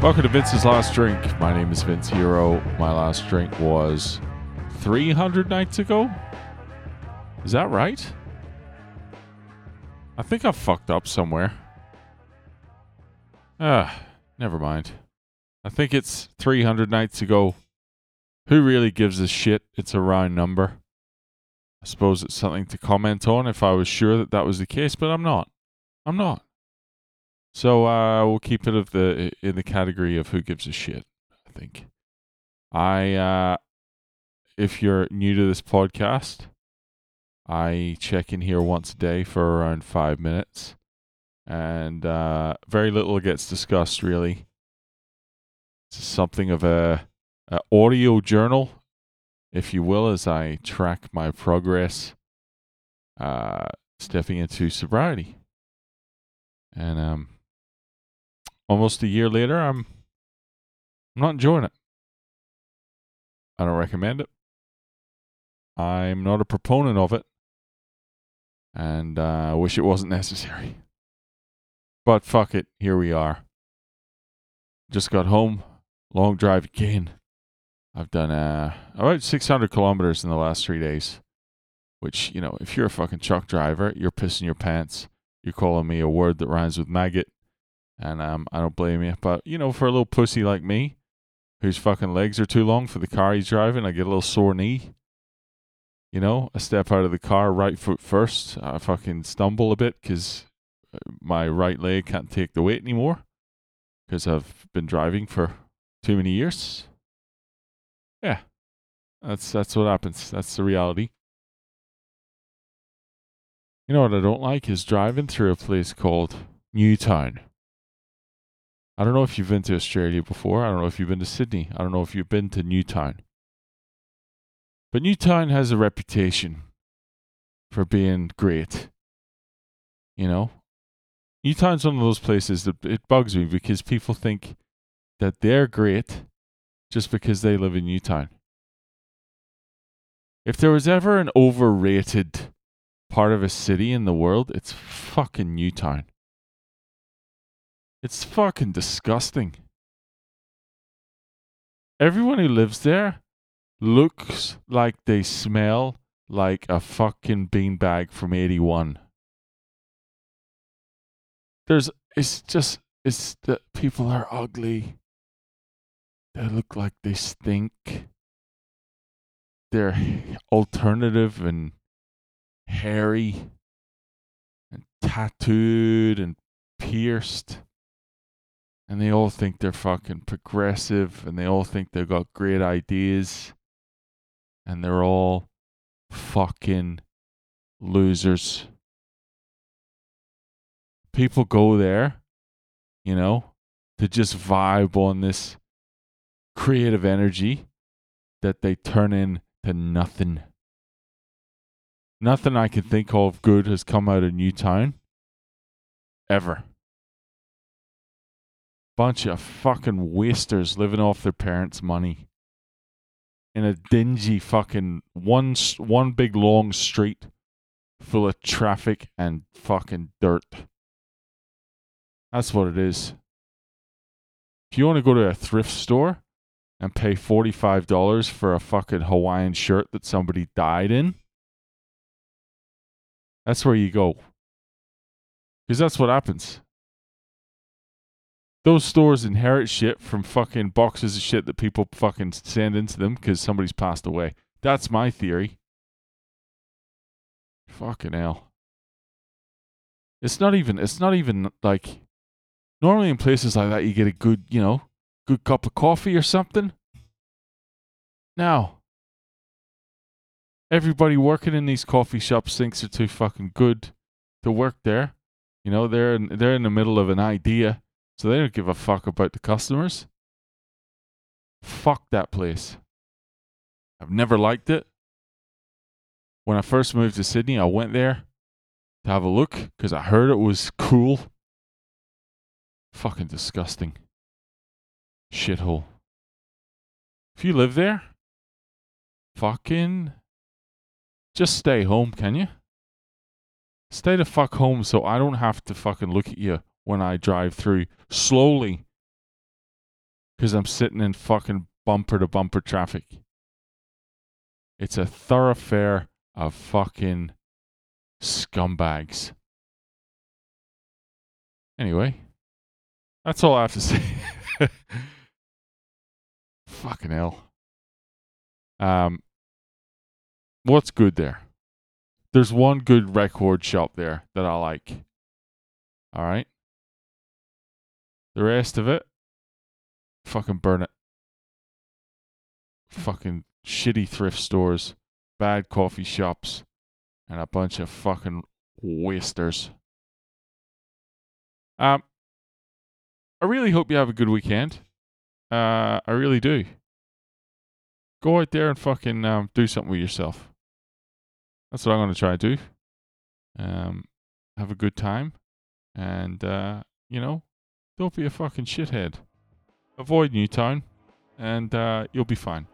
Welcome to Vince's Last Drink. My name is Vince Hero. My last drink was 300 nights ago. Is that right? I think I fucked up somewhere. Ah, never mind. I think it's 300 nights ago. Who really gives a shit? It's a round number. I suppose it's something to comment on if I was sure that that was the case, but I'm not. I'm not. So uh, we'll keep it of the in the category of who gives a shit. I think. I uh, if you're new to this podcast, I check in here once a day for around five minutes, and uh, very little gets discussed really. It's something of a, a audio journal, if you will, as I track my progress, uh, stepping into sobriety, and um almost a year later, I'm I'm not enjoying it. I don't recommend it. I'm not a proponent of it, and uh, I wish it wasn't necessary. But fuck it, here we are. Just got home, long drive again. I've done uh, about 600 kilometers in the last three days, which, you know, if you're a fucking truck driver, you're pissing your pants. You're calling me a word that rhymes with maggot and um, I don't blame you. But you know, for a little pussy like me, whose fucking legs are too long for the car he's driving, I get a little sore knee. You know, I step out of the car right foot first. I fucking stumble a bit because uh, my right leg can't take the weight anymore because I've been driving for too many years. Yeah, that's that's what happens. That's the reality. You know what I don't like is driving through a place called Newtown. I don't know if you've been to Australia before. I don't know if you've been to Sydney. I don't know if you've been to Newtown. But Newtown has a reputation for being great. You know? Newtown's one of those places that it bugs me because people think that they're great just because they live in Newtown. If there was ever an overrated part of a city in the world, it's fucking Newtown. It's fucking disgusting. Everyone who lives there looks like they smell like a fucking beanbag from 81. There's, it's just, it's that people are ugly. They look like they stink. They're alternative and hairy and tattooed and pierced and they all think they're fucking progressive and they all think they've got great ideas and they're all fucking losers. People go there, you know, to just vibe on this creative energy that they turn into nothing. Nothing I can think of good has come out of Newtown ever bunch of fucking wasters living off their parents' money in a dingy fucking one one big long street full of traffic and fucking dirt. That's what it is. If you want to go to a thrift store and pay $45 for a fucking Hawaiian shirt that somebody died in, that's where you go. Because that's what happens those stores inherit shit from fucking boxes of shit that people fucking send into them because somebody's passed away. That's my theory. Fucking hell. It's not even, it's not even like, normally in places like that, you get a good, you know, good cup of coffee or something. Now, everybody working in these coffee shops thinks they're too fucking good to work there. You know, they're in, they're in the middle of an idea so they don't give a fuck about the customers. Fuck that place. I've never liked it. When I first moved to Sydney, I went there to have a look because I heard it was cool. Fucking disgusting. Shithole. If you live there, fucking just stay home, can you? Stay the fuck home so I don't have to fucking look at you when I drive through slowly because I'm sitting in fucking bumper to bumper traffic. It's a thoroughfare of fucking scumbags. Anyway, that's all I have to say. fucking hell. Um, what's good there? There's one good record shop there that I like. All right. The rest of it, fucking burn it. Fucking shitty thrift stores, bad coffee shops, and a bunch of fucking wasters. Um, I really hope you have a good weekend. Uh, I really do. Go out there and fucking um, do something with yourself. That's what I'm going to try to do. Um, have a good time. And, uh, you know, don't be a fucking shithead. Avoid Newtown, and uh, you'll be fine.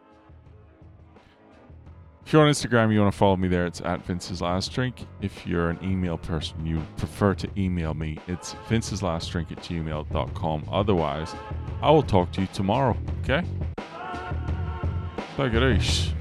If you're on Instagram, you want to follow me there, it's at Vince's Last Drink. If you're an email person, you prefer to email me, it's Vince's Last Drink at gmail.com. Otherwise, I will talk to you tomorrow, okay? Take it easy.